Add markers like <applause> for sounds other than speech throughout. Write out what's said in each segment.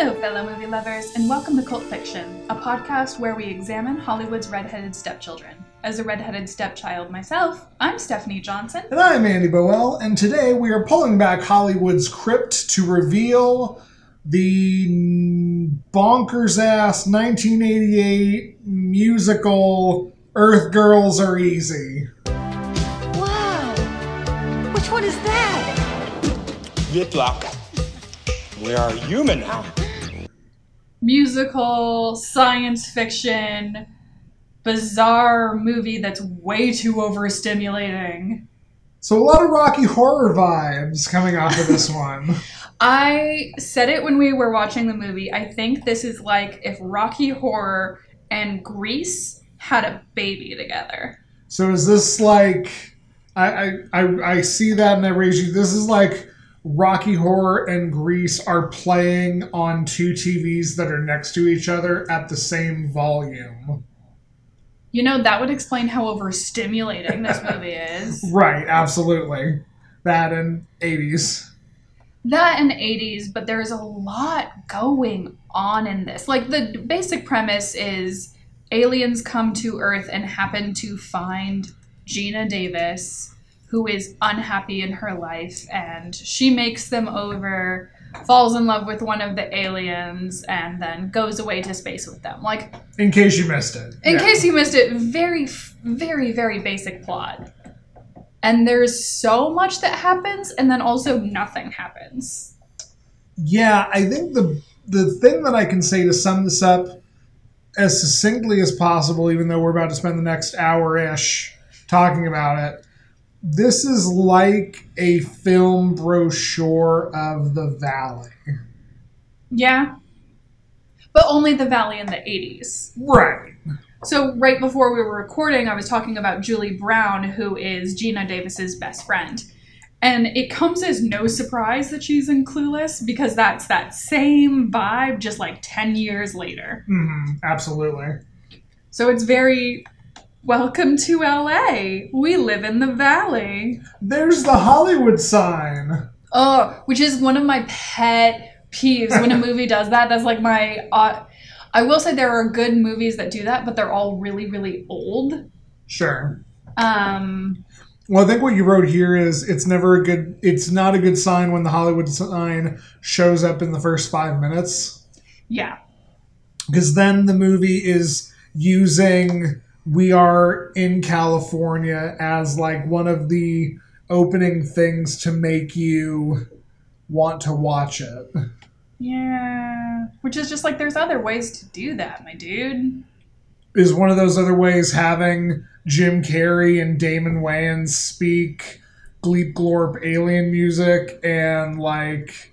Hello, fellow movie lovers, and welcome to Cult Fiction, a podcast where we examine Hollywood's redheaded stepchildren. As a redheaded stepchild myself, I'm Stephanie Johnson. And I'm Andy Boel, and today we are pulling back Hollywood's crypt to reveal the bonkers ass 1988 musical Earth Girls Are Easy. Wow! Which one is that? Good luck. We are human now. Musical, science fiction, bizarre movie that's way too overstimulating. So, a lot of Rocky Horror vibes coming off of this <laughs> one. I said it when we were watching the movie. I think this is like if Rocky Horror and Grease had a baby together. So, is this like. I, I, I, I see that and I raise you. This is like Rocky Horror and Grease are playing on two TVs that are next to each other at the same volume. You know, that would explain how overstimulating this movie is. <laughs> Right, absolutely. That and 80s. That and 80s, but there's a lot going on in this. Like, the basic premise is aliens come to Earth and happen to find Geena Davis, who is unhappy in her life, and she makes them over, falls in love with one of the aliens, and then goes away to space with them. Like, In case you missed it. in Yeah. case you missed it, very, very, very basic plot. And there's so much that happens, and then also nothing happens. Yeah, I think the the thing that I can say to sum this up as succinctly as possible, even though we're about to spend the next hour ish talking about it, this is like a film brochure of the valley. Yeah. But only the Valley in the 80s. Right. So, right before we were recording, I was talking about Julie Brown, who is Geena Davis's best friend. And it comes as no surprise that she's in Clueless because that's that same vibe just like 10 years later. hmm absolutely. So, it's very welcome to LA. We live in the valley. There's the Hollywood sign. Oh, which is one of my pet peeves when a <laughs> movie does that. That's like my. Uh, I will say there are good movies that do that, but they're all really, really old. Sure. Um, Well, I think what you wrote here is it's never a good, it's not a good sign when the Hollywood sign shows up in the first five minutes. yeah, because then the movie is using we are in california as like one of the opening things to make you want to watch it yeah. Which is just like there's other ways to do that, my dude. is one of those other ways having jim carrey and damon wayans speak gleep glorp alien music and like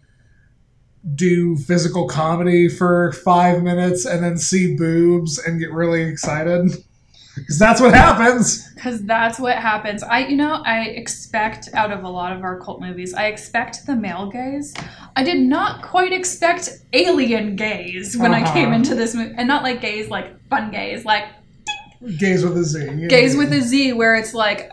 do physical comedy for five minutes and then see boobs and get really excited because that's what happens Because that's what happens. I, you know, I expect out of a lot of our cult movies, I expect the male gaze. I did not quite expect alien gaze when I Uh-huh. came into this movie, and not like gaze like fun gaze, like Gaze with a Z. gaze with a Z, where it's like,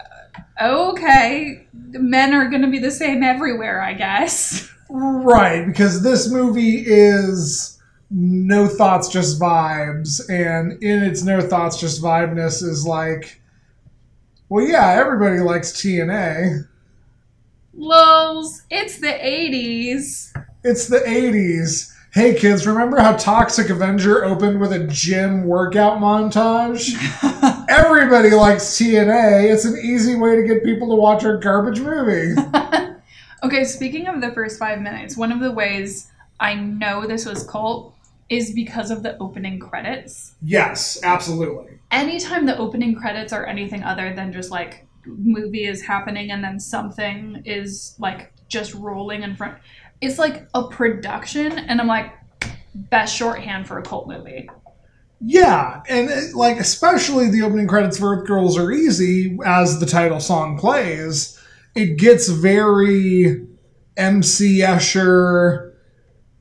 okay, men are going to be the same everywhere, I guess. Right, because this movie is no thoughts, just vibes, and in its no thoughts, just vibeness is like, well, yeah, everybody likes TNA. Lols, it's the 80s. It's the 80s. Hey kids, remember how Toxic Avenger opened with a gym workout montage? <laughs> Everybody likes TNA. It's an easy way to get people to watch our garbage movie. <laughs> Okay, speaking of the first five minutes, one of the ways I know this was cult is because of the opening credits. yes, absolutely. Anytime the opening credits are anything other than just like movie is happening and then something is like just rolling in front, it's like a production, and I'm like, best shorthand for a cult movie. Yeah, and uh, like especially the opening credits for Earth Girls Are Easy as the title song plays, it gets very MC Escher,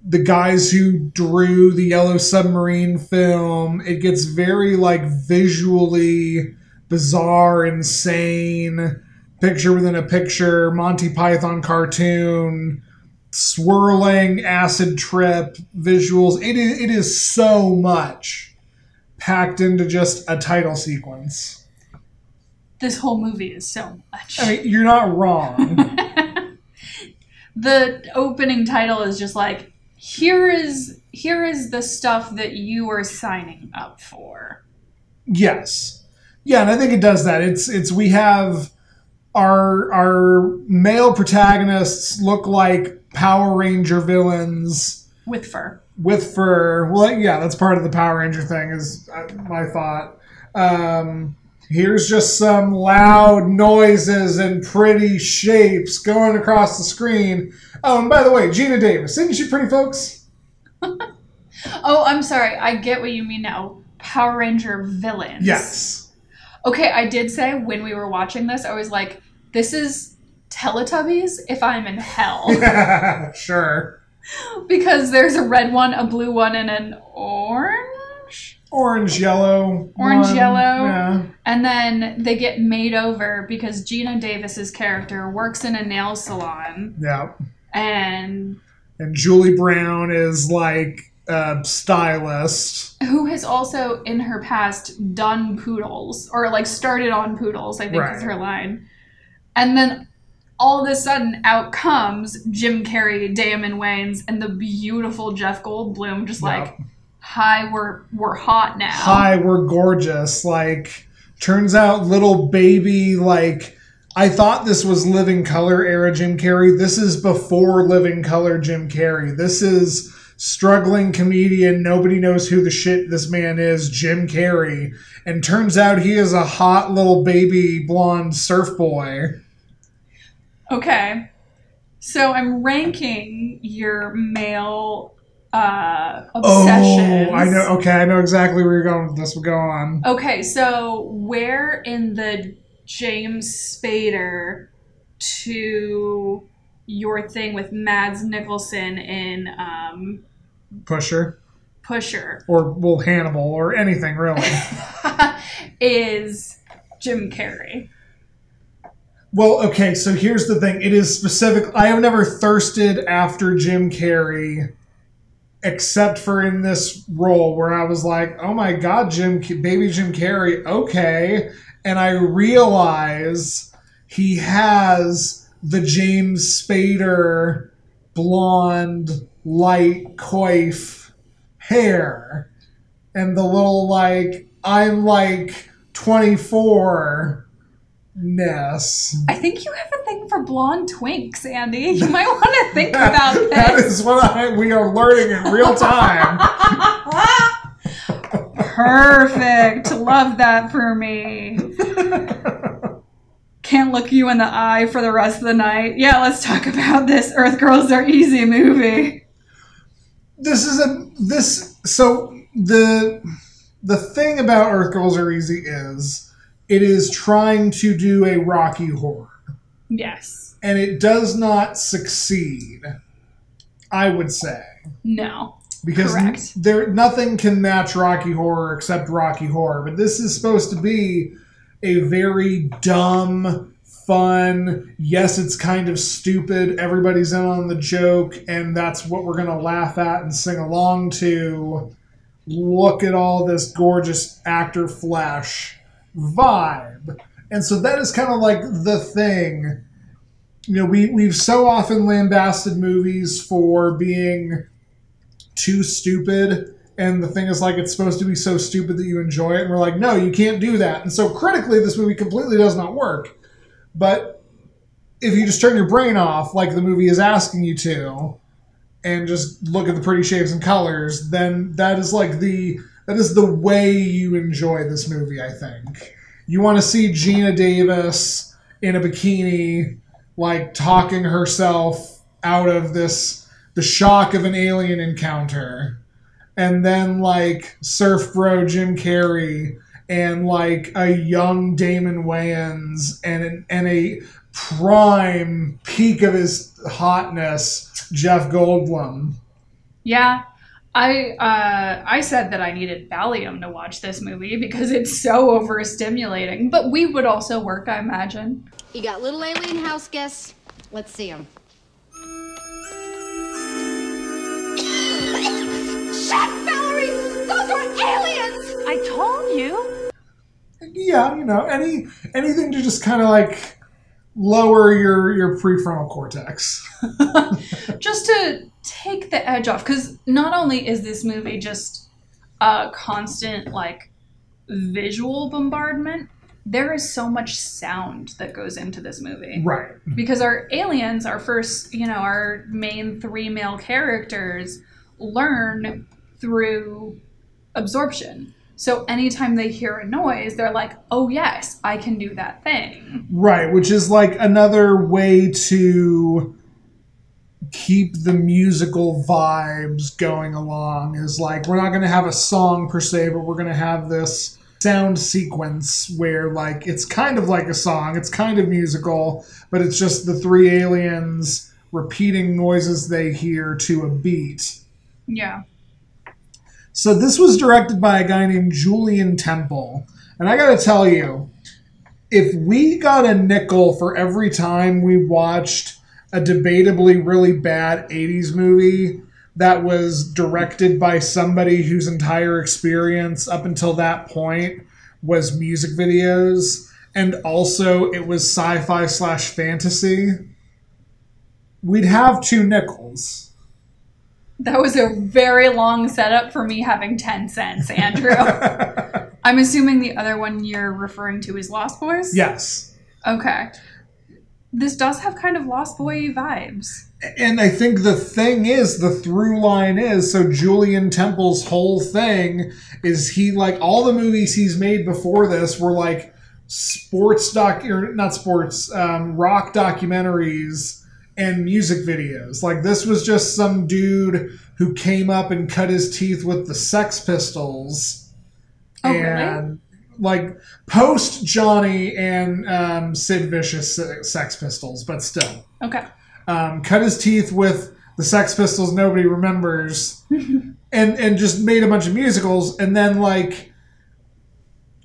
the guys who drew the Yellow Submarine film. It gets very like visually bizarre, insane, picture within a picture, Monty Python cartoon. swirling acid trip visuals. It is, it is so much packed into just a title sequence. This whole movie is so much. I mean, you're not wrong. <laughs> the opening title is just like here is here is the stuff that you are signing up for. yes. Yeah, and I think it does that. It's it's we have our our male protagonists look like Power Ranger villains With fur. with fur. Well, yeah, that's part of the Power Ranger thing. Is uh, my thought. Um, here's just some loud noises and pretty shapes going across the screen. Oh, and by the way, Geena Davis, isn't she pretty, folks? <laughs> Oh, I'm sorry. I get what you mean now. Power Ranger villains. Yes. Okay, I did say when we were watching this, I was like, this is Teletubbies if I'm in hell. <laughs> <laughs> sure. because there's a red one, a blue one, and an orange. Orange, yellow. Orange, one. yellow. Yeah. And then they get made over because Geena Davis's character works in a nail salon Yeah. And And Julie Brown is like a stylist. who has also in her past done poodles or like started on poodles, I think is her line. And then all of a sudden out comes Jim Carrey, Damon Wayans, and the beautiful Jeff Goldblum just like, Yep. hi, we're we're hot now. Hi, we're gorgeous. Like, turns out little baby, like, I thought this was Living Color era Jim Carrey. This is before Living Color Jim Carrey. This is struggling comedian. Nobody knows who the shit this man is, Jim Carrey. And turns out he is a hot little baby blonde surf boy. Okay. So I'm ranking your male uh obsessions. Oh, I know. Okay, I know exactly where you're going with this. Go on. Okay, so where in the James Spader to your thing with Mads Mikkelsen in um, Pusher. Pusher Or, well, Hannibal, or anything really. <laughs> is Jim Carrey? Well, okay, so here's the thing. It is specific. I have never thirsted after Jim Carrey, except for in this role where I was like, "Oh my God, Jim, baby Jim Carrey, okay," and I realize he has the James Spader blonde, light coif hair, and the little like I'm like 24 ness. I think you have a thing for blonde twinks, Andy. You <laughs> might want to think about that this. is what I, we are learning in real time. <laughs> Perfect. Love that for me. <laughs> Can't look you in the eye for the rest of the night. Yeah, let's talk about this Earth Girls Are Easy movie. this is a this so the the thing about Earth Girls Are Easy is it is trying to do a Rocky horror Yes. and it does not succeed. I would say No. because Correct. there nothing can match Rocky Horror except Rocky Horror. But this is supposed to be a very dumb, fun. Yes, it's kind of stupid. Everybody's in on the joke, and that's what we're gonna laugh at and sing along to. Look at all this gorgeous actor flesh vibe, and so that is kind of like the thing. You know, we we've so often lambasted movies for being too stupid and the thing is like it's supposed to be so stupid that you enjoy it and we're like no you can't do that. And so critically this movie completely does not work. But if you just turn your brain off like the movie is asking you to and just look at the pretty shapes and colors then that is like the that is the way you enjoy this movie i think. You want to see geena davis in a bikini like talking herself out of this the shock of an alien encounter and then like surf bro jim carrey and like a young damon wayans and and a prime peak of his hotness jeff goldblum Yeah. I uh, I said that I needed Valium to watch this movie because it's so overstimulating. But we would also work, I imagine. You got little alien house guests? Let's see them. That Valerie, those were aliens. I told you. Yeah, you know, any anything to just kind of like lower your your prefrontal cortex. <laughs> just to take the edge off, because not only is this movie just a constant like visual bombardment, there is so much sound that goes into this movie. Right. Because our aliens, our first, you know, our main three male characters learn through absorption. So anytime they hear a noise they're like oh yes i can do that thing. Right, which is like another way to keep the musical vibes going along is like we're not going to have a song per se but we're going to have this sound sequence where like it's kind of like a song it's kind of musical but it's just the three aliens repeating noises they hear to a beat. Yeah so this was directed by a guy named Julien Temple. And I got to tell you, if we got a nickel for every time we watched a debatably really bad 80s movie that was directed by somebody whose entire experience up until that point was music videos and also it was sci-fi slash fantasy, we'd have two nickels. That was a very long setup for me having 10 cents, Andrew. <laughs> I'm assuming the other one you're referring to is Lost Boys? yes. Okay. This does have kind of Lost Boy vibes. And I think the thing is, the through line is so Julien Temple's whole thing is he like all the movies he's made before this were like sports doc or not sports, um, rock documentaries and music videos. Like this was just some dude who came up and cut his teeth with the Sex Pistols. Oh, really? and like post Johnny and um, Sid Vicious Sex Pistols, but still Okay. um, cut his teeth with the Sex Pistols nobody remembers, <laughs> and and just made a bunch of musicals, and then like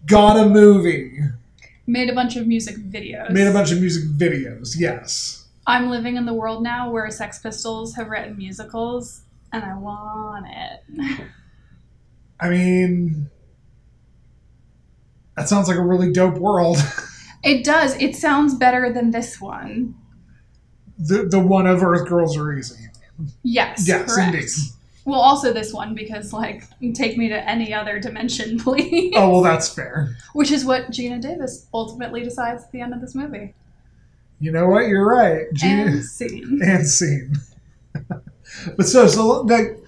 got a movie, Made a bunch of music videos. made a bunch of music videos. Yes, I'm living in the world now where Sex Pistols have written musicals, and I want it. <laughs> I mean that sounds like a really dope world. <laughs> It does. It sounds better than this one. the the one of Earth Girls Are Easy. Yes. Yes, correct. indeed. Well, also this one because like take me to any other dimension, <laughs> please. Oh well, that's fair. Which is what Geena Davis ultimately decides at the end of this movie. You know what? You're right. And scene. <laughs> and scene. <laughs> but so so like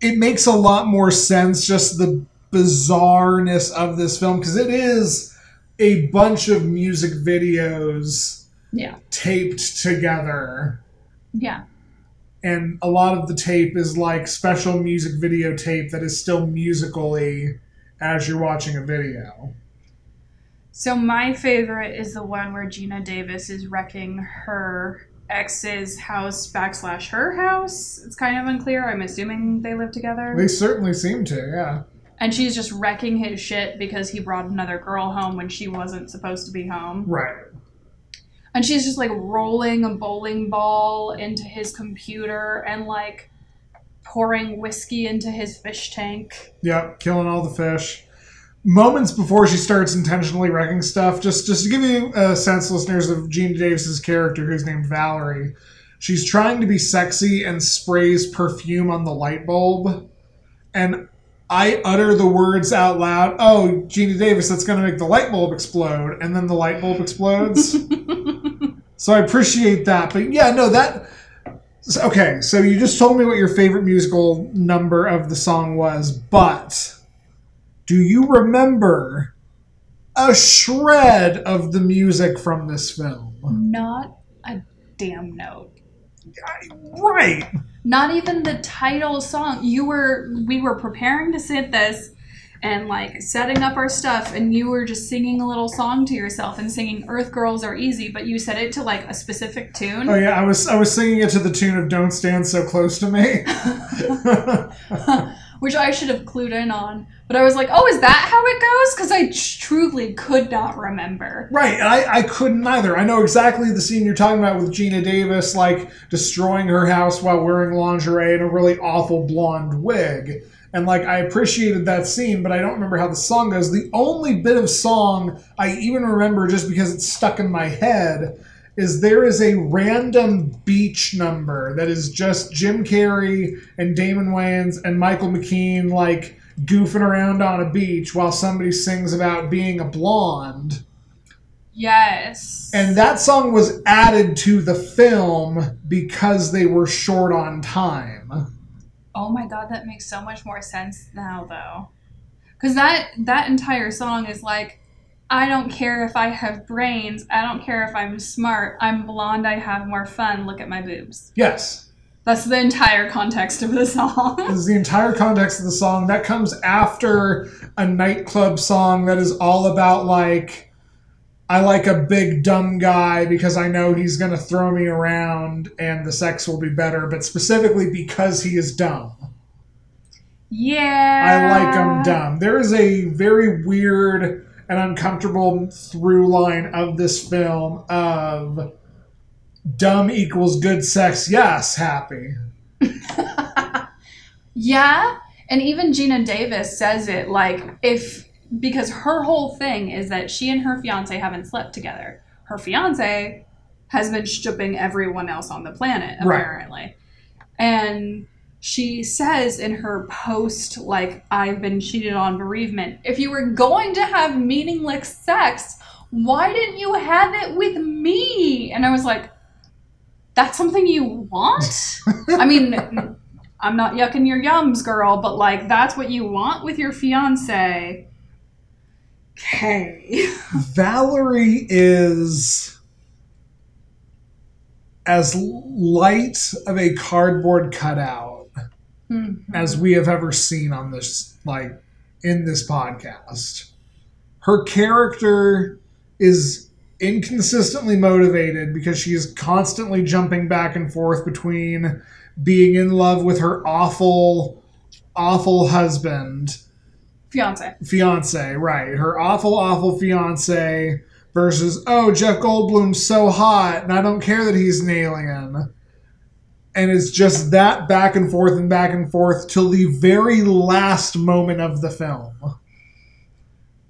it makes a lot more sense just the bizarreness of this film because it is a bunch of music videos Yeah. taped together Yeah. and a lot of the tape is like special music video tape that is still musically as you're watching a video. So my favorite is the one where Geena Davis is wrecking her ex's house backslash her house. It's kind of unclear. I'm assuming they live together. They certainly seem to, yeah. And she's just wrecking his shit because he brought another girl home when she wasn't supposed to be home. Right. And she's just like rolling a bowling ball into his computer and like pouring whiskey into his fish tank. Yep, killing all the fish. Moments before she starts intentionally wrecking stuff, just just to give you a sense, listeners, of Geena Davis's character, who's named Valerie. She's trying to be sexy and sprays perfume on the light bulb, and I utter the words out loud. Oh, Geena Davis, that's going to make the light bulb explode, and then the light bulb explodes. <laughs> so I appreciate that, but yeah, no, that. Okay, so you just told me what your favorite musical number of the song was, but do you remember a shred of the music from this film? Not a damn note. Right. Not even the title song. You were we were preparing to sit this and like setting up our stuff and you were just singing a little song to yourself and singing Earth Girls Are Easy, but you said it to like a specific tune. Oh yeah, I was I was singing it to the tune of "Don't Stand So Close to Me." <laughs> <laughs> <laughs> which I should have clued in on. But I was like, oh, is that how it goes? Because I truly could not remember. right, and I I couldn't either. I know exactly the scene you're talking about with Geena Davis like destroying her house while wearing lingerie and a really awful blonde wig. And like I appreciated that scene, but I don't remember how the song goes. The only bit of song I even remember just because it's stuck in my head is there is a random beach number that is just Jim Carrey and Damon Wayans and Michael McKean like goofing around on a beach while somebody sings about being a blonde. Yes. And that song was added to the film because they were short on time. Oh my god, that makes so much more sense now though. Cuz that that entire song is like I don't care if I have brains. I don't care if I'm smart. I'm blonde. I have more fun. Look at my boobs. Yes. That's the entire context of the <laughs> This song. is the entire context of the song. That comes after a nightclub song that is all about like I like a big dumb guy because I know he's going to throw me around and the sex will be better, but specifically because he is dumb. yeah. I like him dumb. There is a very weird and uncomfortable through line of this film of dumb equals good sex. Yes, happy. <laughs> Yeah, and even Geena Davis says it like if because her whole thing is that she and her fiance haven't slept together. Her fiance has been stripping everyone else on the planet Right. apparently. And she says in her post like I've been cheated on bereavement, if you were going to have meaningless sex, why didn't you have it with me? And I was like that's something you want? I mean, <laughs> I'm not yucking your yums, girl, but like that's what you want with your fiance. Okay. Valerie is as light of a cardboard cutout as we have ever seen on this like in this podcast. Her character is inconsistently motivated because she is constantly jumping back and forth between being in love with her awful awful husband Fiance. fiance, right? Her awful, awful fiance versus oh Jeff Goldblum's so hot and I don't care that he's an alien. And it's just that back and forth and back and forth till the very last moment of the film.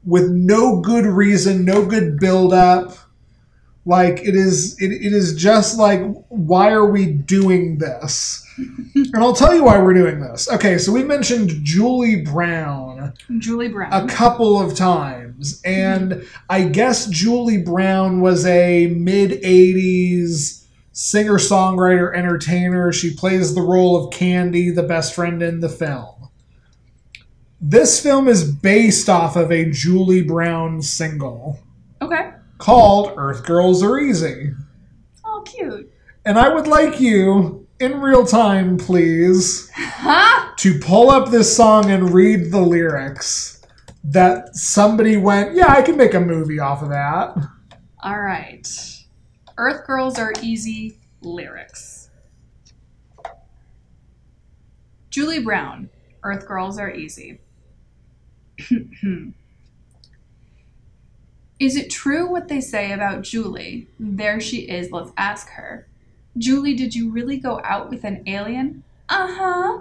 With no good reason, no good build up. Like it is it, it is just like why are we doing this? <laughs> and I'll tell you why we're doing this. Okay, so we mentioned Julie Brown Julie Brown. a couple of times. And I guess Julie Brown was a mid 80s singer songwriter entertainer. She plays the role of Candy, the best friend in the film. This film is based off of a Julie Brown single Okay. called Earth Girls Are Easy. Oh, cute. And I would like you, in real time, please, Huh? to pull up this song and read the lyrics that somebody went, yeah, I can make a movie off of that. All right. Earth Girls Are Easy lyrics. Julie Brown. Earth Girls Are Easy. <clears throat> Is it true what they say about Julie? There she is, let's ask her. Julie, did you really go out with an alien? Uh huh.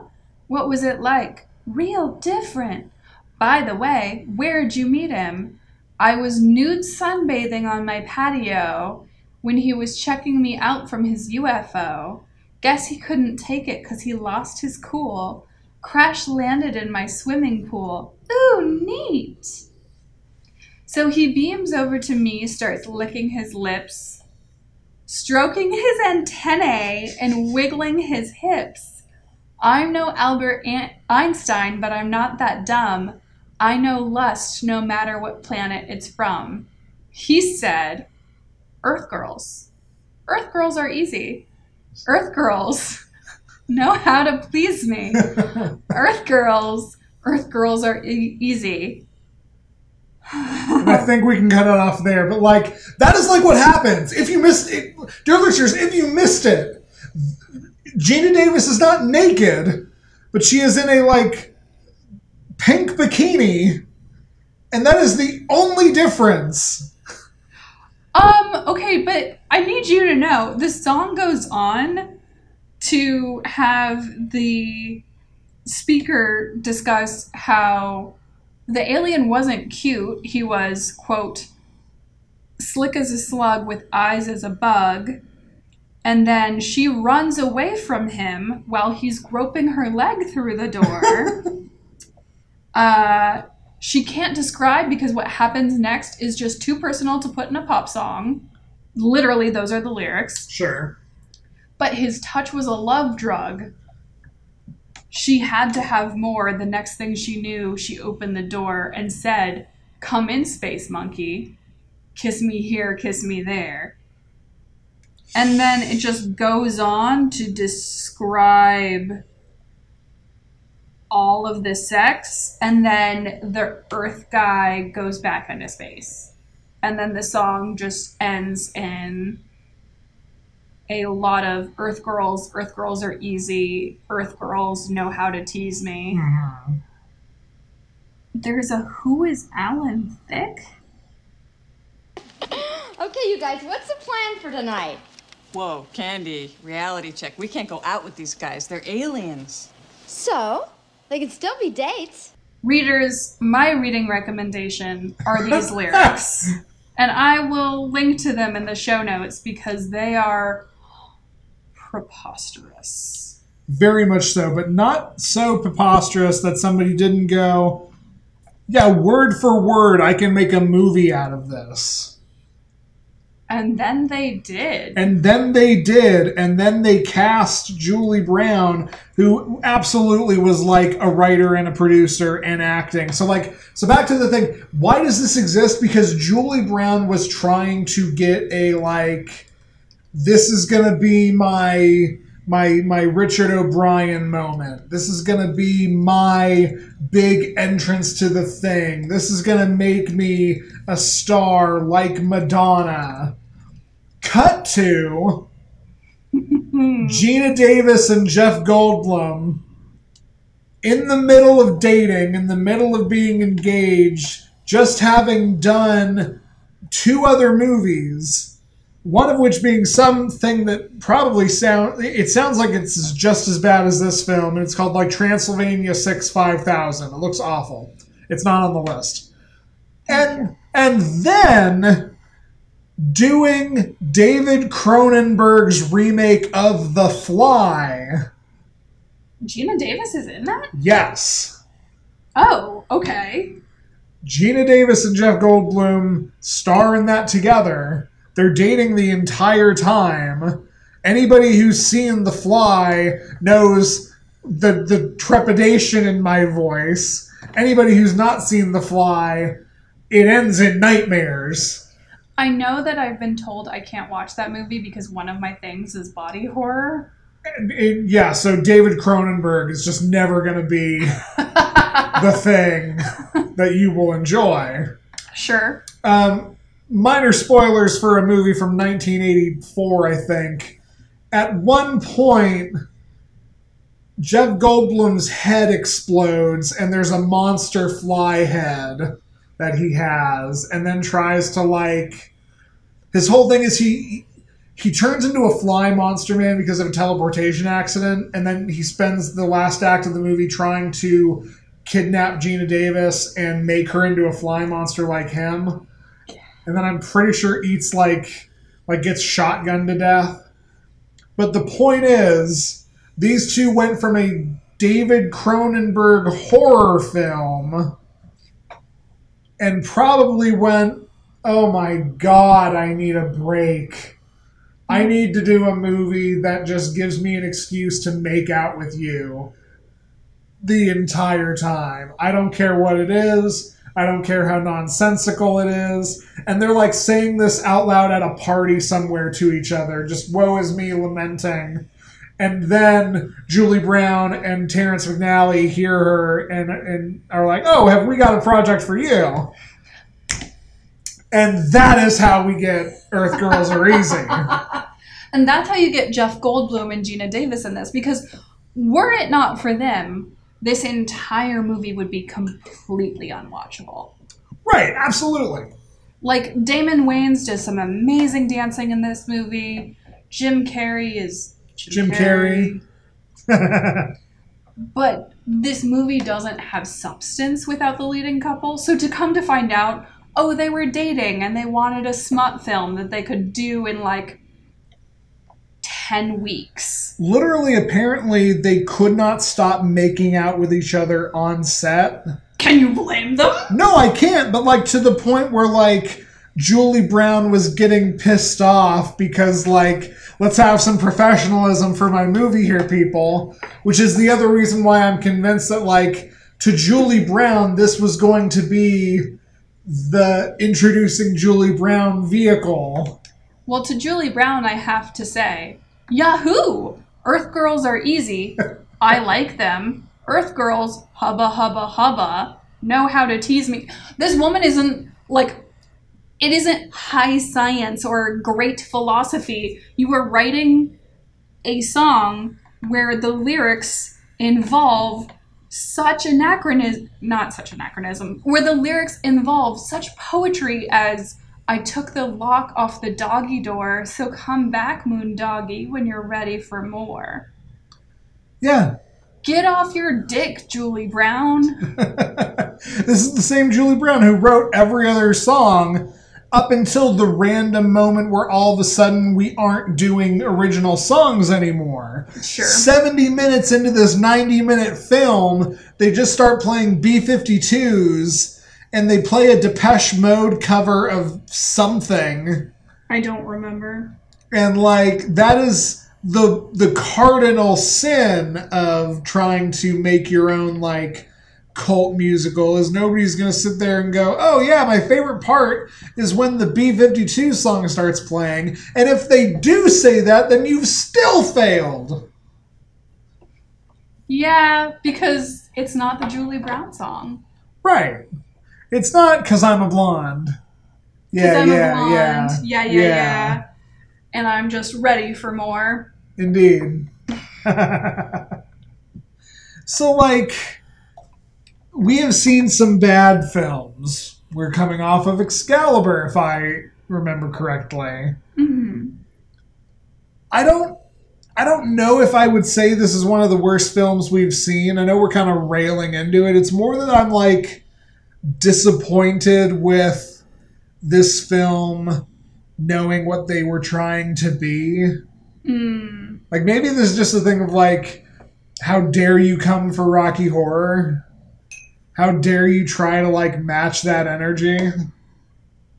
What was it like? Real different. By the way, where'd you meet him? I was nude sunbathing on my patio when he was checking me out from his UFO. Guess he couldn't take it 'cause he lost his cool. Crash landed in my swimming pool. Ooh, neat. So he beams over to me, starts licking his lips, stroking his antennae, and wiggling his hips. I'm no Albert Einstein, but I'm not that dumb. I know lust no matter what planet it's from. He said, Earth girls. Earth girls are easy. Earth girls <laughs> know how to please me. <laughs> Earth girls, Earth girls are e- easy. And I think we can cut it off there. But like that is like what happens if you missed it, dear listeners. If you missed it, Geena Davis is not naked, but she is in a like pink bikini, and that is the only difference. Um, okay, but I need you to know the song goes on to have the speaker discuss how the alien wasn't cute. He was, quote, slick as a slug with eyes as a bug. And then she runs away from him while he's groping her leg through the door. <laughs> uh, she can't describe because what happens next is just too personal to put in a pop song. Literally, those are the lyrics. Sure. But his touch was a love drug. She had to have more. The next thing she knew, she opened the door and said, Come in, space monkey. Kiss me here, kiss me there. And then it just goes on to describe all of the sex, and then the Earth guy goes back into space. And then the song just ends in a lot of Earth girls, Earth girls are easy, Earth girls know how to tease me. Mhm. There's a Who is Alan Thicke? Okay, you guys, what's the plan for tonight? Whoa, Candy, reality check. We can't go out with these guys. They're aliens. So, they can still be dates. Readers, my reading recommendation are <laughs> these lyrics. And I will link to them in the show notes because they are preposterous. Very much so, but not so preposterous that somebody didn't go, yeah, word for word, I can make a movie out of this. And then they did. And then they did, and then they cast Julie Brown, who absolutely was like a writer and a producer and acting. So like so back to the thing, why does this exist? Because Julie Brown was trying to get a like this is gonna be my my my Richard O'Brien moment. This is gonna be my big entrance to the thing. This is gonna make me a star like Madonna. Cut to <laughs> Geena Davis and Jeff Goldblum in the middle of dating, in the middle of being engaged, just having done two other movies, one of which being something that probably sound it sounds like it's just as bad as this film, and it's called like Transylvania Six Five Thousand. It looks awful. It's not on the list. And and then doing David Cronenberg's remake of The Fly. Geena Davis is in that? Yes. Oh, okay. Geena Davis and Jeff Goldblum star in that together. They're dating the entire time. Anybody who's seen The Fly knows the the trepidation in my voice. Anybody who's not seen The Fly, it ends in nightmares. I know that I've been told I can't watch that movie because one of my things is body horror. It- yeah, so David Cronenberg is just never going to be <laughs> the thing that you will enjoy. Sure. Um, minor spoilers for a movie from 1984, I think. At one point, Jeff Goldblum's head explodes, and there's a monster fly head that he has, and then tries to like. His whole thing is he he turns into a fly monster man because of a teleportation accident, and then he spends the last act of the movie trying to kidnap Geena Davis and make her into a fly monster like him and then I'm pretty sure eats like like gets shotgunned to death. But the point is, these two went from a David Cronenberg horror film and probably went, "Oh my god, I need a break. I need to do a movie that just gives me an excuse to make out with you." The entire time. I don't care what it is. I don't care how nonsensical it is. And they're like saying this out loud at a party somewhere to each other, just woe is me lamenting. And then Julie Brown and Terrence McNally hear her and, and are like, oh, have we got a project for you? And that is how we get Earth Girls Are Easy. <laughs> And that's how you get Jeff Goldblum and Geena Davis in this because were it not for them, this entire movie would be completely unwatchable. right, absolutely. Like Damon Wayans does some amazing dancing in this movie. Jim Carrey is Jim Carrey. <laughs> but this movie doesn't have substance without the leading couple. So to come to find out, oh, they were dating and they wanted a smut film that they could do in like 10 weeks. Literally, apparently, they could not stop making out with each other on set. Can you blame them? No, I can't, but like to the point where like Julie Brown was getting pissed off because like let's have some professionalism for my movie here people, which is the other reason why I'm convinced that like to Julie Brown this was going to be the introducing Julie Brown vehicle. Well, to Julie Brown, I have to say, Yahoo! Earth girls are easy. I like them. Earth girls, hubba hubba hubba, know how to tease me. This woman isn't like, it isn't high science or great philosophy. You are writing a song where the lyrics involve such anachronism, not such anachronism, where the lyrics involve such poetry as I took the lock off the doggy door, so come back, moon doggy, when you're ready for more. Yeah. Get off your dick, Julie Brown. <laughs> this is the same Julie Brown who wrote every other song up until the random moment where all of a sudden we aren't doing original songs anymore. Sure. 70 minutes into this 90 minute film, they just start playing B 52s and they play a Depeche Mode cover of something. I don't remember. And like, that is the the cardinal sin of trying to make your own like cult musical is nobody's going to sit there and go, "Oh yeah, my favorite part is when the B52 song starts playing." And if they do say that, then you've still failed. Yeah, because it's not the Julie Brown song. Right. It's not cuz I'm a blonde. Yeah, I'm a yeah, blonde. yeah. Yeah, yeah, yeah. And I'm just ready for more. Indeed. <laughs> so, like, we have seen some bad films. We're coming off of Excalibur, if I remember correctly. Hmm. I don't. I don't know if I would say this is one of the worst films we've seen. I know we're kind of railing into it. It's more that I'm like disappointed with this film knowing what they were trying to be. Hmm. Like maybe this is just a thing of like, how dare you come for Rocky Horror? How dare you try to like match that energy?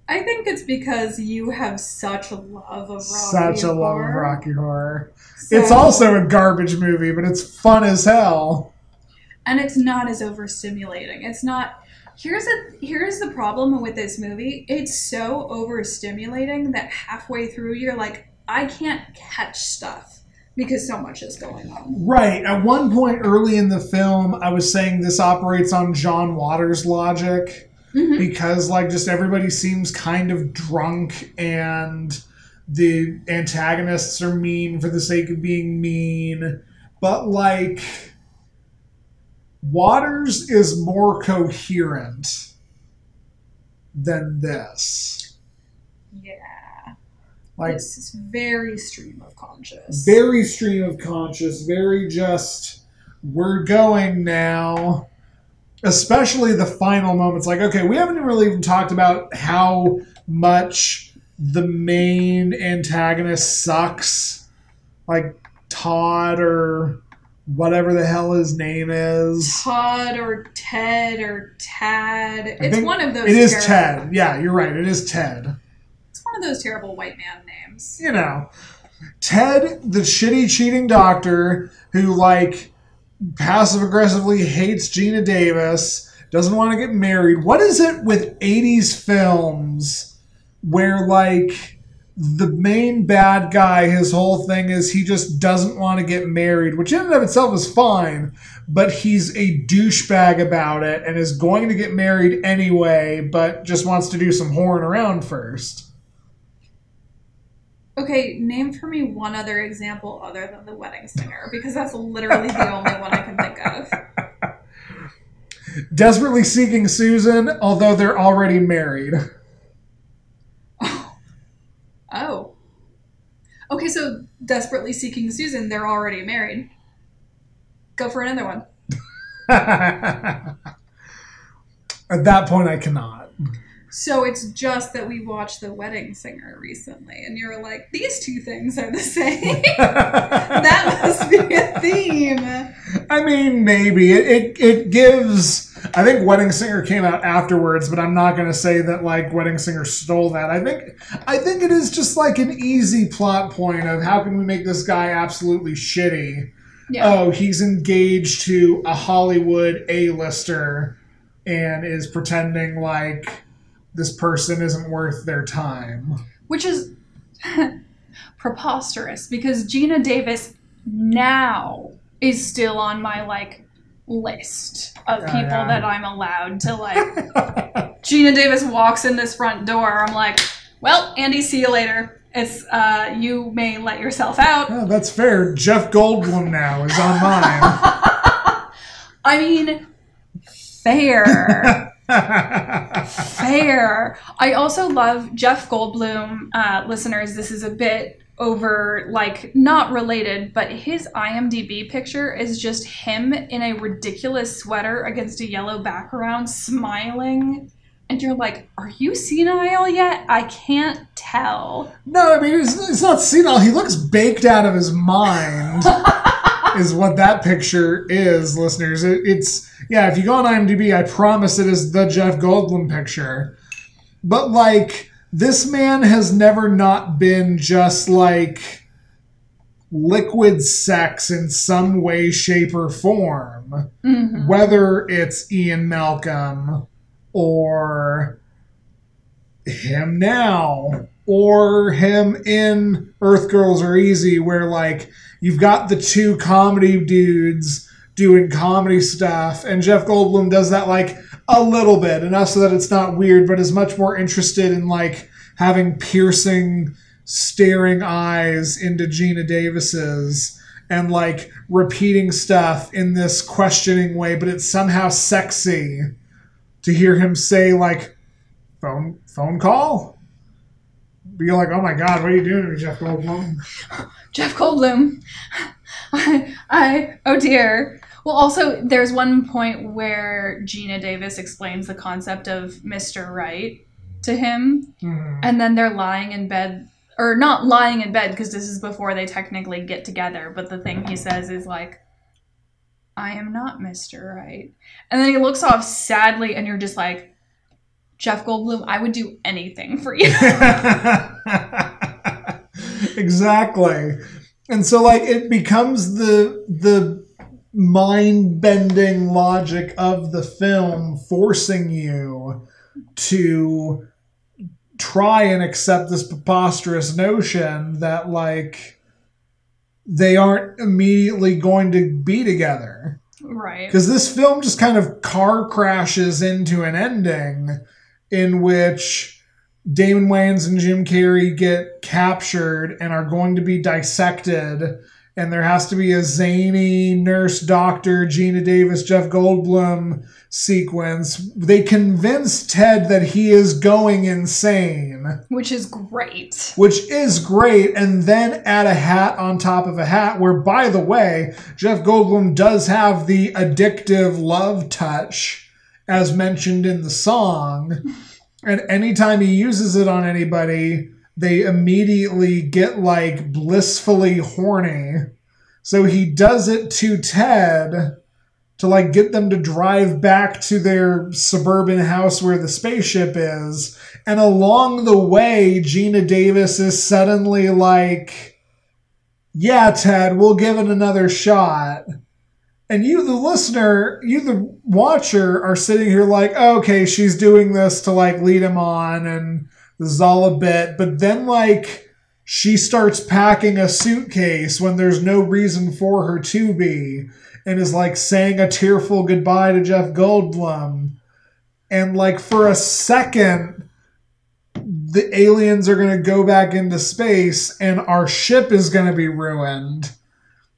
I think it's because you have such a love of Rocky Such a love of Rocky Horror. So- It's also a garbage movie, but it's fun as hell. and it's not as overstimulating. It's not. Here's a here's the problem with this movie. It's so overstimulating that halfway through you're like, I can't catch stuff because so much is going on. Right. At one point early in the film, I was saying this operates on John Waters' logic mm-hmm. because, like, just everybody seems kind of drunk and the antagonists are mean for the sake of being mean. But, like, Waters is more coherent than this. Yeah. Like, this is very stream of conscious. very stream of conscious, very just we're going now. Especially the final moments. Like, okay, we haven't really even talked about how much the main antagonist sucks. Like Todd or whatever the hell his name is. Todd or Ted or Tad. I It's one of those. It is terrible- Ted. Yeah, you're right. It is Ted. It's one of those terrible white man names. you know, Ted, the shitty cheating doctor who like passive aggressively hates Geena Davis, doesn't want to get married. What is it with 80s films where like the main bad guy, his whole thing is he just doesn't want to get married, which in and of itself is fine, but he's a douchebag about it and is going to get married anyway, but just wants to do some whoring around first. Okay, name for me one other example other than the wedding singer, because that's literally the only one I can think of. <laughs> desperately seeking Susan, although they're already married. Oh. Okay, so desperately seeking Susan, they're already married. Go for another one. <laughs> At that point, I cannot. So it's just that we watched The Wedding Singer recently, and you're like, these two things are the same. <laughs> that must be a theme. I mean, maybe it, it it gives. I think Wedding Singer came out afterwards, but I'm not going to say that like Wedding Singer stole that. I think I think it is just like an easy plot point of how can we make this guy absolutely shitty. Yeah. Oh, he's engaged to a Hollywood A-lister and is pretending like this person isn't worth their time. Which is <laughs> preposterous because Geena Davis now is still on my like list of people yeah. that I'm allowed to like. <laughs> Geena Davis walks in this front door. I'm like, well, Andy, see you later. It's uh, you may let yourself out. Oh, that's fair. Jeff Goldblum now is on mine. <laughs> I mean, fair. <laughs> fair. I also love Jeff Goldblum. Uh, listeners, this is a bit over, like, not related, but his IMDb picture is just him in a ridiculous sweater against a yellow background, smiling. And you're like, are you senile yet? I can't tell. No, I mean it's, it's not senile. He looks baked out of his mind. <laughs> is what that picture is, listeners. It, it's yeah. If you go on IMDb, I promise it is the Jeff Goldblum picture. But like this man has never not been just like liquid sex in some way, shape, or form. Mm-hmm. Whether it's Ian Malcolm or him now or him in Earth Girls Are Easy, where like you've got the two comedy dudes doing comedy stuff, and Jeff Goldblum does that like a little bit, enough so that it's not weird, but is much more interested in like having piercing, staring eyes into Geena Davis's. And like repeating stuff in this questioning way, but it's somehow sexy to hear him say like phone phone call. Be like, oh my god, what are you doing Jeff Goldblum? <laughs> Jeff Goldblum. I, <laughs> I, oh dear. Well, also, there's one point where Geena Davis explains the concept of Mr. Right to him, mm-hmm. and then they're lying in bed, or not lying in bed, because this is before they technically get together, but the thing he says is like, I am not Mr. Right. And then he looks off sadly, and you're just like, Jeff Goldblum, I would do anything for you. <laughs> exactly. And so like it becomes the the mind bending logic of the film forcing you to try and accept this preposterous notion that like they aren't immediately going to be together. right. Because this film just kind of car crashes into an ending in which Damon Wayans and Jim Carrey get captured and are going to be dissected. And there has to be a zany nurse doctor, Geena Davis, Jeff Goldblum sequence. They convince Ted that he is going insane Which is great. which is great, and then add a hat on top of a hat, where, by the way, Jeff Goldblum does have the addictive love touch, as mentioned in the song. <laughs> And anytime he uses it on anybody, they immediately get like blissfully horny. So he does it to Ted to like get them to drive back to their suburban house where the spaceship is. And along the way, Geena Davis is suddenly like, Yeah, Ted, we'll give it another shot. And you, the listener, you, the watcher, are sitting here like, okay, she's doing this to like lead him on, and this is all a bit. But then, like, she starts packing a suitcase when there's no reason for her to be, and is like saying a tearful goodbye to Jeff Goldblum. And, like, for a second, the aliens are going to go back into space and our ship is going to be ruined.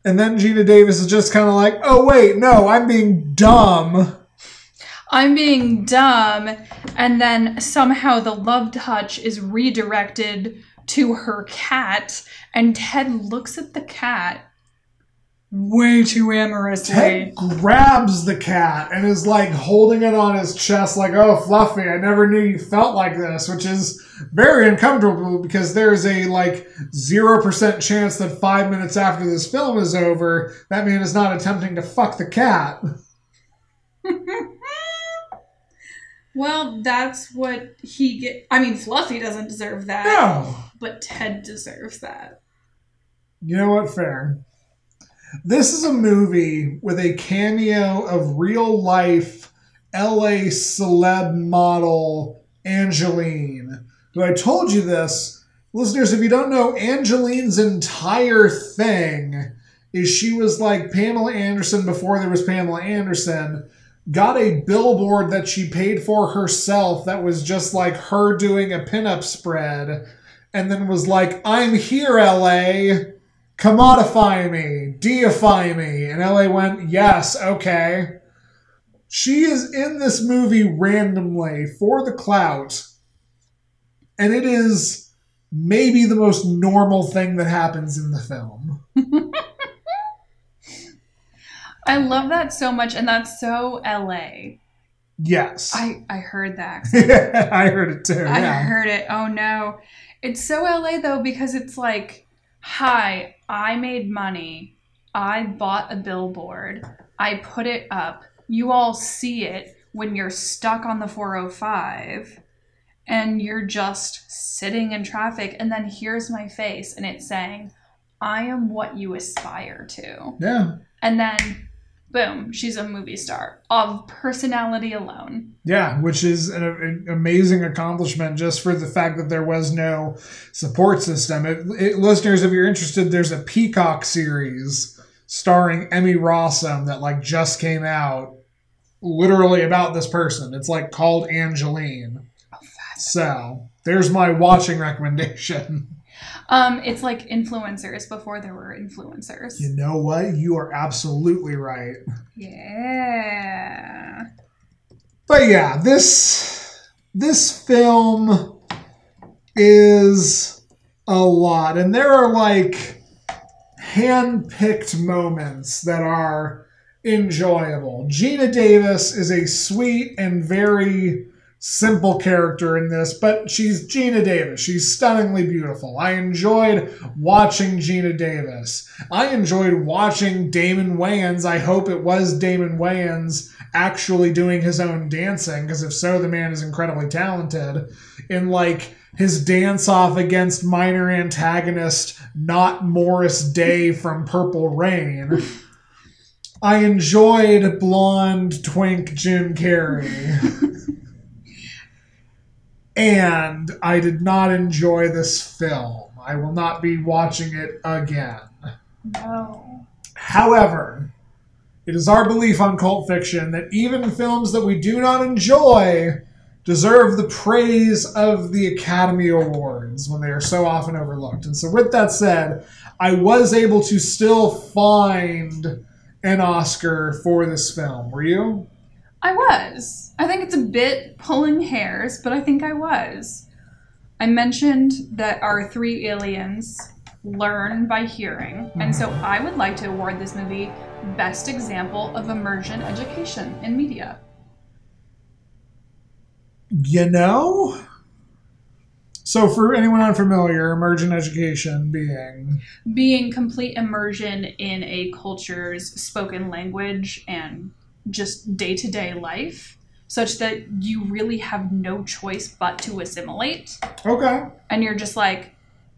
And then Geena Davis is just kind of like, oh, wait, no, I'm being dumb. I'm being dumb, and then somehow the love touch is redirected to her cat, and Ted looks at the cat way too amorously. Ted grabs the cat and is like holding it on his chest, like, oh, Fluffy, I never knew you felt like this, which is very uncomfortable because there's a like 0% chance that five minutes after this film is over, that man is not attempting to fuck the cat. <laughs> Well, that's what he get. I mean, Fluffy doesn't deserve that, No. but Ted deserves that. You know what? Fair. This is a movie with a cameo of real life LA celeb model Angelyne. Who I told you this, listeners, if you don't know, Angelyne's entire thing is she was like Pamela Anderson before there was Pamela Anderson. Got a billboard that she paid for herself that was just like her doing a pinup spread, and then was like, I'm here, LA commodify me, deify me. And LA went, yes, okay. She is in this movie randomly for the clout, and it is maybe the most normal thing that happens in the film. <laughs> I love that so much, and that's so LA. Yes. I I heard that. <laughs> I heard it too. I Yeah. heard it. Oh no. It's so LA though because it's like, hi, I made money. I bought a billboard. I put it up. You all see it when you're stuck on the 405 and you're just sitting in traffic and then here's my face and it's saying, I am what you aspire to. yeah. And then boom, she's a movie star of personality alone. Yeah, which is an, an amazing accomplishment just for the fact that there was no support system. It, it- listeners, if you're interested, there's a Peacock series starring Emmy Rossum that like just came out, literally about this person. It's like called Angelyne. Oh, so there's my watching recommendation. <laughs> Um, it's like influencers before there were influencers. You know what? You are absolutely right. Yeah. But yeah, this this film is a lot, and there are like hand-picked moments that are enjoyable. Geena Davis is a sweet and very simple character in this, but she's Geena Davis. She's stunningly beautiful. I enjoyed watching Geena Davis. I enjoyed watching Damon Wayans. I hope it was Damon Wayans actually doing his own dancing, because if so, the man is incredibly talented. In like his dance off against minor antagonist, not Morris Day from Purple Rain. I enjoyed blonde twink Jim Carrey. <laughs> and I did not enjoy this film. I will not be watching it again. No. However, it is our belief on cult fiction that even films that we do not enjoy deserve the praise of the Academy Awards when they are so often overlooked. And so, with that said, I was able to still find an Oscar for this film. Were you? I was. I think it's a bit pulling hairs, but I think I was. I mentioned that our three aliens learn by hearing, and so mm-hmm. I would like to award this movie Best Example of Immersion Education in Media. You know? So, for anyone unfamiliar, immersion education being. Being complete immersion in a culture's spoken language and just day to day life, such that you really have no choice but to assimilate. Okay. and you're just like,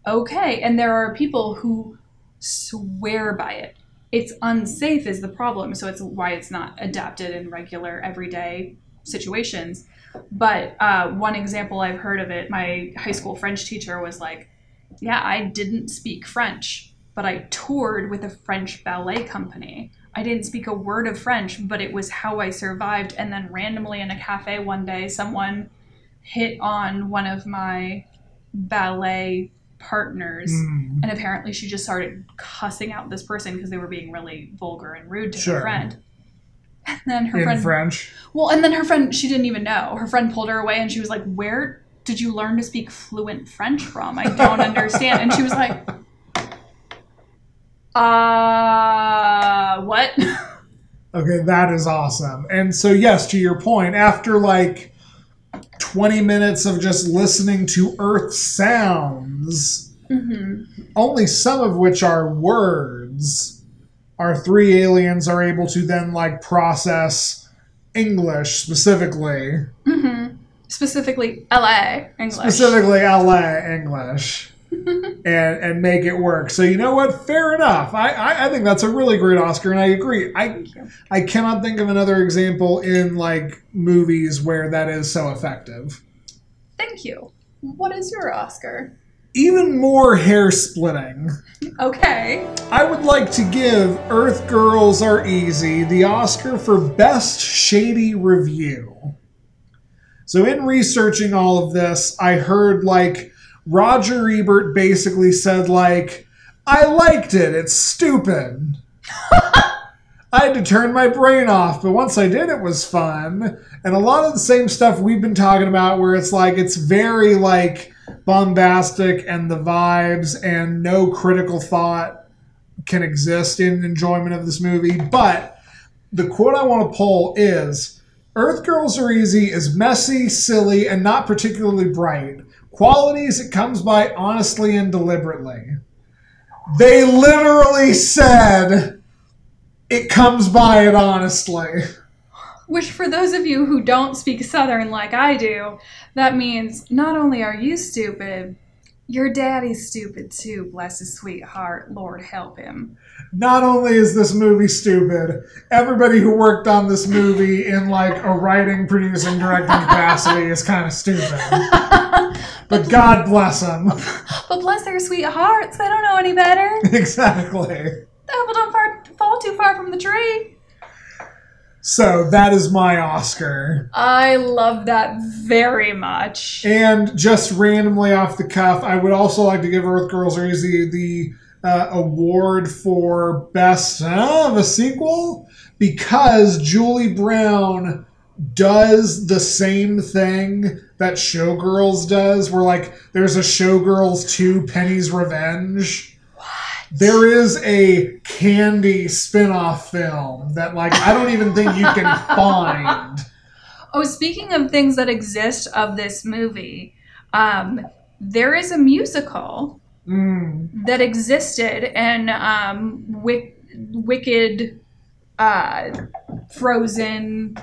okay. And there are people who swear by it. It's unsafe is the problem, so it's why it's not adapted in regular everyday situations. But uh, one example I've heard of it, my high school French teacher was like, "Yeah, I didn't speak French, but I toured with a French ballet company. I didn't speak a word of French, but it was how I survived." And then randomly in a cafe one day, someone hit on one of my ballet partners Hmm. and apparently she just started cussing out this person because they were being really vulgar and rude to Sure. her friend and then her in friend French. well and then her friend she didn't even know her friend pulled her away and she was like where did you learn to speak fluent french from i don't <laughs> understand and she was like Uh, what? <laughs> Okay, that is awesome. And so, yes, to your point, after like 20 minutes of just listening to Earth sounds, only some of which are words, our three aliens are able to then like process English specifically, Specifically, LA English. specifically LA English. And and make it work. So you know what? Fair enough. I, I, I think that's a really great Oscar, and I agree. I I cannot think of another example in like movies where that is so effective. Thank you. What is your Oscar? Even more hair splitting. Okay. I would like to give Earth Girls Are Easy the Oscar for Best Shady Review. So, in researching all of this, I heard like Roger Ebert basically said, like, I liked it, it's stupid. <laughs> I had to turn my brain off, but once I did, it was fun. And a lot of the same stuff we've been talking about, where it's like, it's very like bombastic and the vibes, and no critical thought can exist in enjoyment of this movie. But the quote I want to pull is Earth Girls Are Easy is messy, silly, and not particularly bright. Qualities it comes by honestly and deliberately. They literally said it comes by it honestly. Which, for those of you who don't speak Southern like I do, that means not only are you stupid, your daddy's stupid too, bless his sweet heart. Lord help him. Not only is this movie stupid, everybody who worked on this movie in like a writing, producing, directing capacity is kind of stupid. <laughs> But God <laughs> bless them. But bless their sweet hearts, they don't know any better. <laughs> exactly. The apple don't far, fall too far from the tree. So that is my Oscar. I love that very much. And just randomly off the cuff, I would also like to give Earth Girls Are Easy the uh, award for best uh, of a sequel because Julie Brown does the same thing that Showgirls does, where like there's a Showgirls 2 Penny's Revenge. What? There is a candy spin-off film that like I don't even think you can <laughs> find. Oh, speaking of things that exist of this movie, um, there is a musical Mm. that existed in um, Wick- Wicked, uh, Frozen,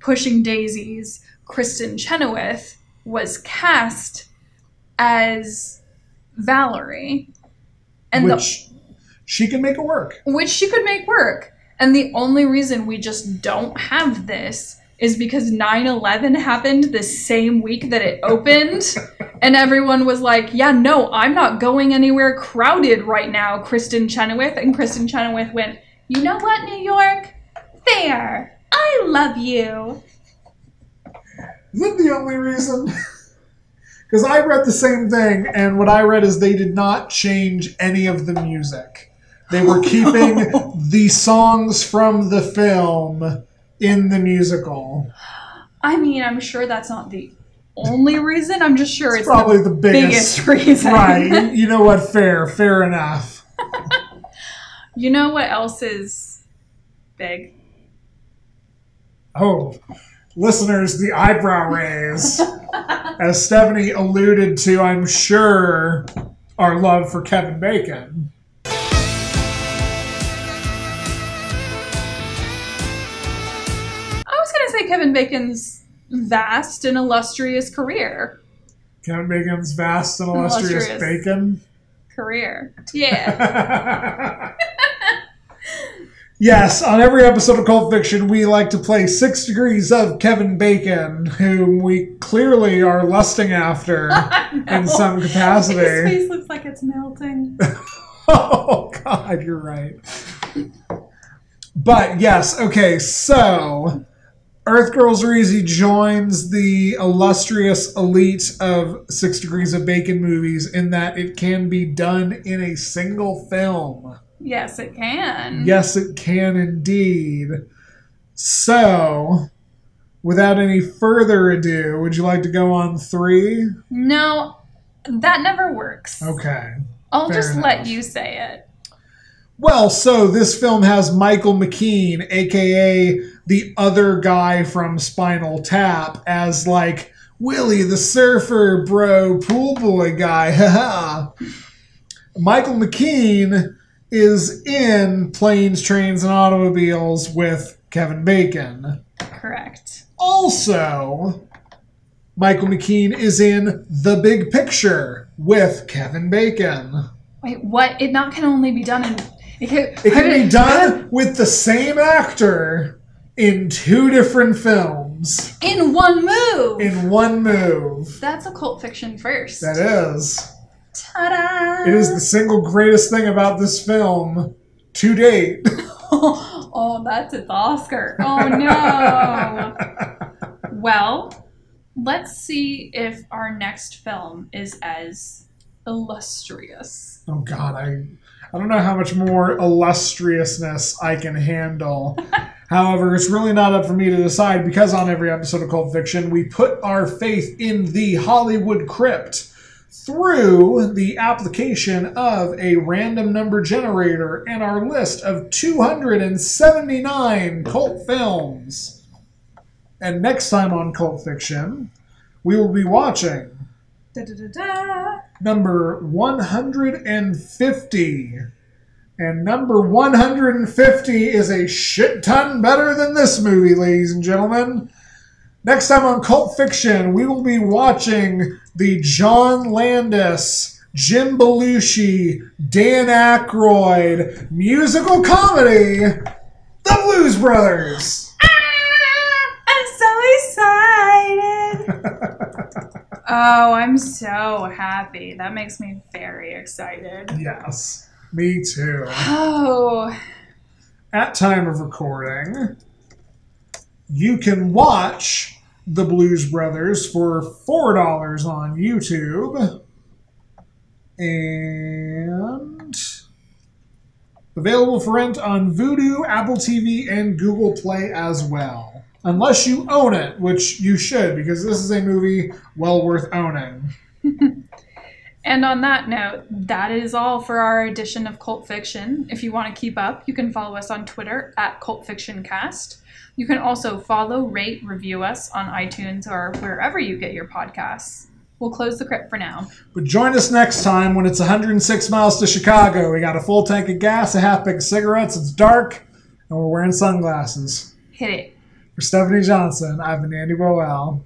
Pushing Daisies. Kristin Chenoweth was cast as Valerie, and the she can make it work. which she could make work. And the only reason we just don't have this is because 9 11 happened the same week that it opened. <laughs> and everyone was like, yeah, no, I'm not going anywhere crowded right now, Kristin Chenoweth. And Kristin Chenoweth went, you know what, New York? Fair. I love you. Is that the only reason? <laughs> Because I read the same thing, and what I read is they did not change any of the music. They were <laughs> keeping the songs from the film in the musical. I mean, I'm sure that's not the only reason. I'm just sure it's, Probably the the biggest. biggest <laughs> reason. right. You know what? Fair. Fair enough. You know what else is big? Oh, listeners, the eyebrow raise. <laughs> As Stephanie alluded to, I'm sure, our love for Kevin Bacon. I was going to say Kevin Bacon's vast and illustrious career. Kevin Bacon's vast and illustrious, Illustrious. bacon. Career. Yeah. <laughs> yes, on every episode of Cult Fiction, we like to play Six Degrees of Kevin Bacon, whom we clearly are lusting after <laughs> in some capacity. His face looks like it's melting. <laughs> oh, God, you're right. But yes, okay, so Earth Girls Are Easy joins the illustrious elite of Six Degrees of Bacon movies in that it can be done in a single film. Yes, it can. Yes, it can indeed. So, without any further ado, would you like to go on three? No, that never works. Okay. I'll fair just enough. let you say it. Well, so this film has Michael McKean, aka the other guy from Spinal Tap, as like Willie the surfer bro pool boy guy. <laughs> Haha. Michael McKean is in Planes, Trains, and Automobiles with Kevin Bacon. Correct. Also, Michael McKean is in The Big Picture with Kevin Bacon. Wait, what? It not can only be done in. It can, It can be done with the same actor in two different films in one move. in one move. That's a cult fiction first. That is. Ta-da! It is the single greatest thing about this film to date. <laughs> <laughs> oh, that's its Oscar. Oh no. <laughs> well, let's see if our next film is as illustrious. Oh god, I I don't know how much more illustriousness I can handle. However, it's really not up for me to decide because on every episode of Cult Fiction, we put our faith in the Hollywood crypt through the application of a random number generator and our list of 279 cult films. And next time on Cult Fiction, we will be watching Da-da-da-da. number 150. And number 150 is a shit ton better than this movie, ladies and gentlemen. Next time on Cult Fiction, we will be watching the John Landis, Jim Belushi, Dan Aykroyd musical comedy, The Blues Brothers. Ah, I'm so excited. <laughs> oh, I'm so happy. That makes me very excited. yes, me too. Oh, at time of recording, you can watch the Blues Brothers for four dollars on YouTube, and available for rent on Vudu, Apple TV, and Google Play as well. Unless you own it, which you should, because this is a movie well worth owning. <laughs> And on that note, that is all for our edition of Cult Fiction. If you want to keep up, you can follow us on Twitter at Cult Fiction Cast. You can also follow, rate, review us on iTunes or wherever you get your podcasts. We'll close the crypt for now. But join us next time when it's 106 miles to Chicago. We got a full tank of gas, a half pack of cigarettes, it's dark, and we're wearing sunglasses. Hit it. For Stephanie Johnson, I've been Andy Boel.